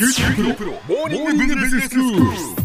큐티 프로 모닝 비즈니스 스쿨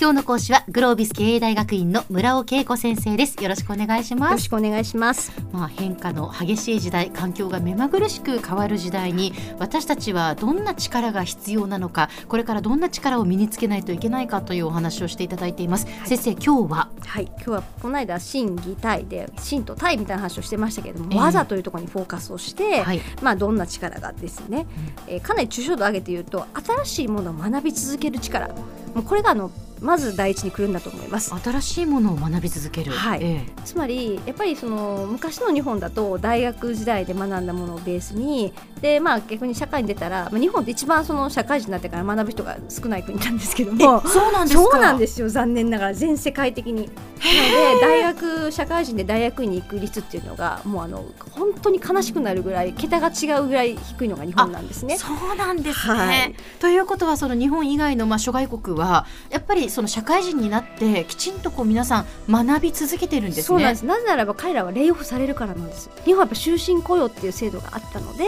今日の講師はグロービス経営大学院の村尾恵子先生です。よろしくお願いしよます。ろしくお願いします。まあ変化の激しい時代環境が目まぐるしく変わる時代に私たちはどんな力が必要なのかこれからどんな力を身につけないといけないかというお話をしていただいています、先生今日は？はい、今日はこの間心技体で心と体みたいな話をしてましたけれども、ええ。技というところにフォーカスをして、はい。まあどんな力がですね、えーかなり抽象度を上げて言うと新しいものを学び続ける力、もうこれがあのまず第一に来るんだと思います。新しいものを学び続ける、はい。えつまりやっぱりその昔の日本だと大学時代で学んだものをベースにで、まあ、逆に社会に出たら、まあ、日本って一番その社会人になってから学ぶ人が少ない国なんですけども。えそうなんですか？そうなんですよ残念ながら全世界的に。なので大学社会人で大学院に行く率っていうのがもうあの本当に悲しくなるぐらい桁が違うぐらい低いのが日本なんですね。そうなんですね、はい。ということはその日本以外のまあ諸外国はやっぱりその社会人になってきちんとこう皆さん学び続けてるんですね。そうなんです。なぜならば彼らはレイオフされるからなんです。日本はやっぱ終身雇用っていう制度があったので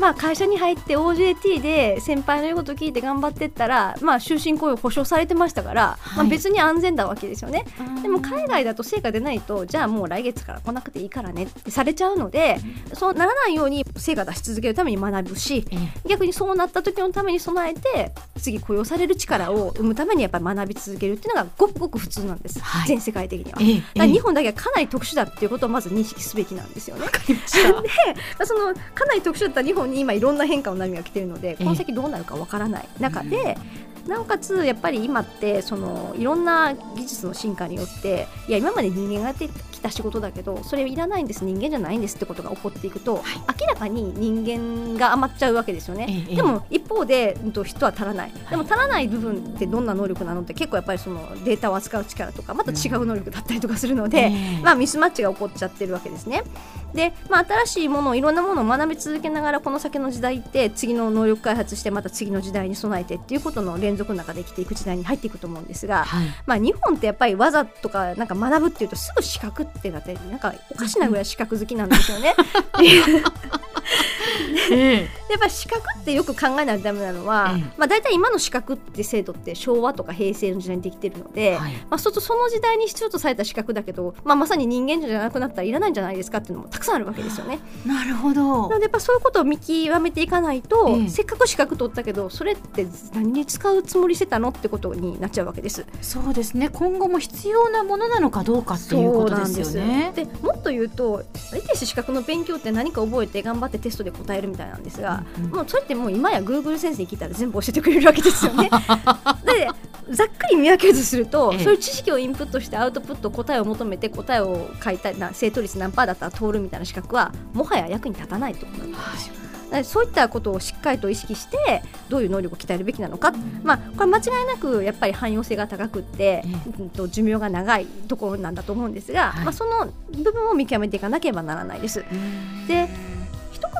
まあ会社に入って OJT で先輩の言うこと聞いて頑張ってったらまあ終身雇用保障されてましたから、はい。まあ、別に安全なわけですよね。うんでも海外だと成果出ないとじゃあもう来月から来なくていいからねってされちゃうのでそうならないように成果出し続けるために学ぶしええ。逆にそうなった時のために備えて次雇用される力を生むためにやっぱり学び続けるっていうのがごくごく普通なんです、はい全世界的には。ええだから日本だけはかなり特殊だっていうことをまず認識すべきなんですよね。わかりました。まあそのかなり特殊だった日本に今いろんな変化の波が来ているのでこの先どうなるかわからない中で、なおかつやっぱり今ってそのいろんな技術の進化によっていや今まで人間がやってきた仕事だけどそれいらないんです人間じゃないんですってことが起こっていくと、明らかに人間が余っちゃうわけですよね。ええでも一方で、うんと人は足らない、でも足らない部分ってどんな能力なのって結構やっぱりそのデータを扱う力とかまた違う能力だったりとかするので、ええ。まあ、ミスマッチが起こっちゃってるわけですね。で、まあ、新しいものをいろんなものを学び続けながらこの先の時代って次の能力開発してまた次の時代に備えてっていうことの連続の中で生きていく時代に入っていくと思うんですが、はいまあ、日本ってやっぱり技とかなんか学ぶっていうとすぐ資格ってなってなんかおかしなぐらい資格好きなんですよね。えやっぱり資格ってよく考えないとダメなのは、ええまあ、大体今の資格って制度って昭和とか平成の時代にできてるので、はい。まあ、そとその時代に必要とされた資格だけど、まあ、まさに人間じゃなくなったらいらないんじゃないですかっていうのもたくさんあるわけですよね。えなるほど。なのでやっぱそういうことを見極めていかないと、ええ。せっかく資格取ったけどそれって何に使うつもりしてたのってことになっちゃうわけです。そうですね。今後も必要なものなのかどうかっていうことですよね。でもっと言うと得てして資格の勉強って何か覚えて頑張ってテストで答えるみたいなんですが、うんうん。もうそれってもう今や Google 先生に聞いたら全部教えてくれるわけですよね。でざっくり見分けるとすると、ええ。そういう知識をインプットしてアウトプット答えを求めて答えを書いたな正答率何パーだったら通るみたいな資格はもはや役に立たないと思うんですよ。そういったことをしっかりと意識してどういう能力を鍛えるべきなのか、まあ、これ間違いなくやっぱり汎用性が高くって、うんと寿命が長いところなんだと思うんですが、はい。まあ、その部分を見極めていかなければならないです。うん。で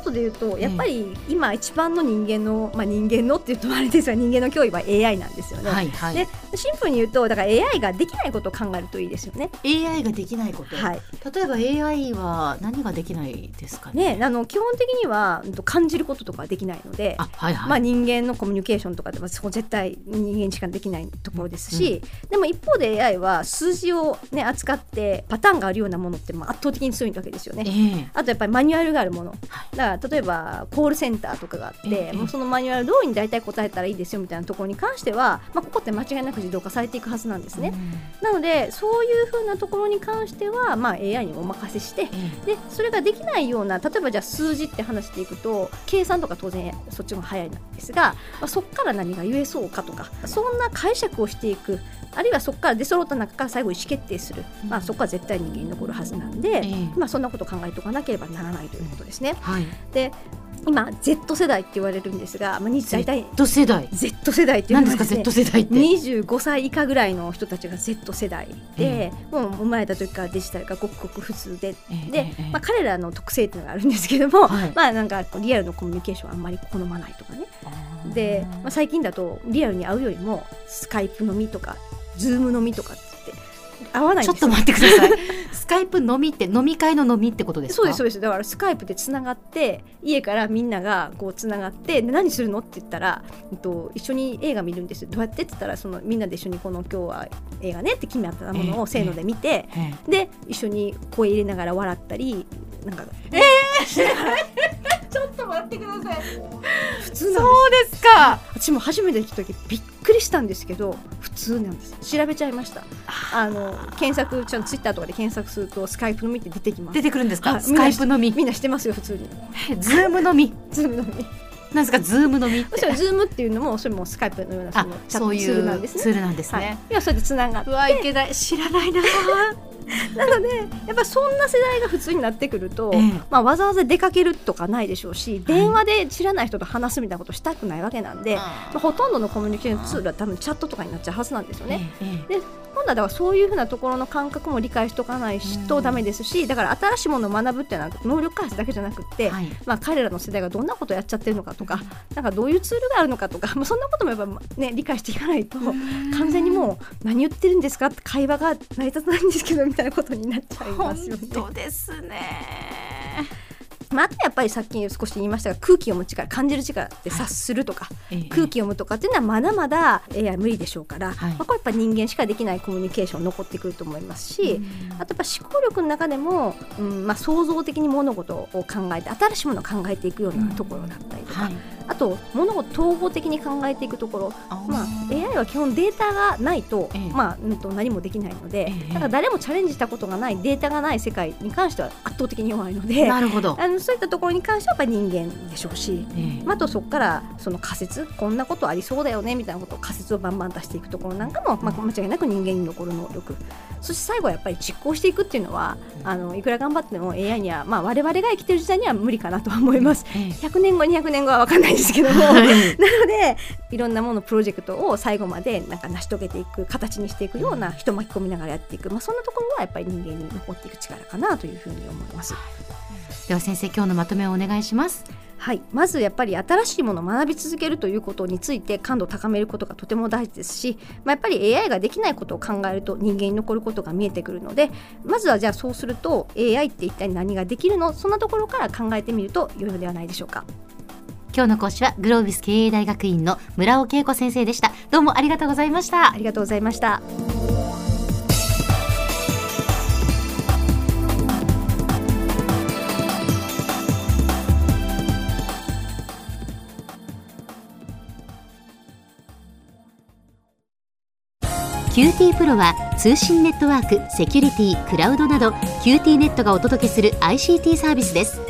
一言で言うとやっぱり今一番の人間の、まあ、人間のっていうとあれですが人間の脅威は AI なんですよね。はいはいでシンプルに言うとだから AI ができないことを考えるといいですよね。AI ができないこと、はい例えば AI は何ができないですかね？ね、あの基本的にはうんと感じることとかはできないので、あはいはい。まあ、人間のコミュニケーションとかでもそこ絶対人間にしかできないところですし、でも一方で AI は数字を、ね、扱ってパターンがあるようなものってまあ圧倒的に強いわけですよね。ええあとやっぱりマニュアルがあるものはいだから例えばコールセンターとかがあって、ええもうそのマニュアル通りに大体答えたらいいですよみたいなところに関しては、まあ、ここって間違いなく自動化されていくはずなんですね。なのでそういうふうなところに関しては、まあ、AI にお任せしてえでそれができないような例えばじゃあ数字って話していくと計算とか当然そっちの方が早いんですが、まあ、そこから何が言えそうかとかそんな解釈をしていくあるいはそこから出揃った中から最後意思決定する、まあ、そこは絶対人間に残るはずなんで、ええまあ、そんなことを考えておかなければならないということですね。はい。で今 Z 世代って言われるんですが、まあ、に大体 Z 世代。Z 世代っていう何ですか Z 世代って？25歳以下ぐらいの人たちが Z 世代で、もう生まれた時からデジタルがごくごく普通で、ええでええまあ、彼らの特性っていうのがあるんですけども、はい。まあなんかリアルのコミュニケーションはあんまり好まないとかね。で、まあ、最近だとリアルに会うよりもスカイプのみとかズームのみとかって言って合わないちょっと待ってください。スカイプ飲みって飲み会の飲みってことですか？そうですそうです。だからスカイプでつながって家からみんながこうつながってで何するのって言ったら、えっと、一緒に映画見るんです。どうやってって言ったらそのみんなで一緒にこの今日は映画ねって決めたものをせーので見て、ええで一緒に声入れながら笑ったりなんか。えちょっと待ってください。普通なんです。そうですか。私も初めて来た時びっくりしたんですけど普通なんです。調べちゃいました。あの検索ちゃんとツイッターとかで検索するとスカイプ飲みって出てきます。出てくるんですか？はいスカイプ飲み。みんな知ってますよ普通に。ズーム飲み？ズーム飲み。なんですか？ズーム飲みって。それズームっていうのもそれもスカイプのようなそあのチャットそういツールなんですね。うツールなんですはい。ね、いやそれでつながって。うわいけない。知らないな なのでやっぱそんな世代が普通になってくると、ええ。まあ、わざわざ出かけるとかないでしょうし電話で知らない人と話すみたいなことしたくないわけなんで、まあ、ほとんどのコミュニケーションツールは多分チャットとかになっちゃうはずなんですよね。えええ。で今度はだからそういうふうなところの感覚も理解しておかないとダメですしだから新しいものを学ぶっていうのは能力開発だけじゃなくて、えはい。まあ、彼らの世代がどんなことをやっちゃってるのかとかなんかどういうツールがあるのかとか、まあ、そんなこともやっぱ、ね、理解していかないと完全にもう何言ってるんですかって会話が成り立たないんですけどみたいなことになっちゃいますよね。本当ですねまあ、あとやっぱりさっき少し言いましたが空気読む力感じる力で察するとか、ええ。空気読むとかっていうのはまだまだ AI 無理でしょうから、はい。まあ、これやっぱ人間しかできないコミュニケーション残ってくると思いますし、あとやっぱ思考力の中でも、うんまあ、創造的に物事を考えて新しいものを考えていくようなところだったりとか、はいあと物事統合的に考えていくところ、まあ、AI は基本データがないと,、ええ。まあうん、と何もできないので、ええ。だから誰もチャレンジしたことがないデータがない世界に関しては圧倒的に弱いので。なるほど、あのそういったところに関してはやっぱり人間でしょうし、ええ。まあ、あとそこからその仮説こんなことありそうだよねみたいなことを仮説をバンバン出していくところなんかも、まあ、間違いなく人間に残る能力。そして最後はやっぱり実行していくっていうのはあのいくら頑張っても AI には、まあ、我々が生きてる時代には無理かなとは思います。ええ。100年後200年後は分かんないですけども、はい。なのでいろんなものプロジェクトを最後までなんか成し遂げていく形にしていくような人巻き込みながらやっていく、まあ、そんなところはやっぱり人間に残っていく力かなというふうに思います。では先生今日のまとめをお願いします。はい、まずやっぱり新しいものを学び続けるということについて感度を高めることがとても大事ですし、まあ、やっぱり AI ができないことを考えると人間に残ることが見えてくるのでまずはじゃあそうすると AI って一体何ができるの？そんなところから考えてみると良いのではないでしょうか。今日の講師はグロービス経営大学院の村尾恵子先生でした。どうもありがとうございました。ありがとうございました。 QTプロは通信ネットワーク、セキュリティ、クラウドなど QT ネットがお届けする ICT サービスです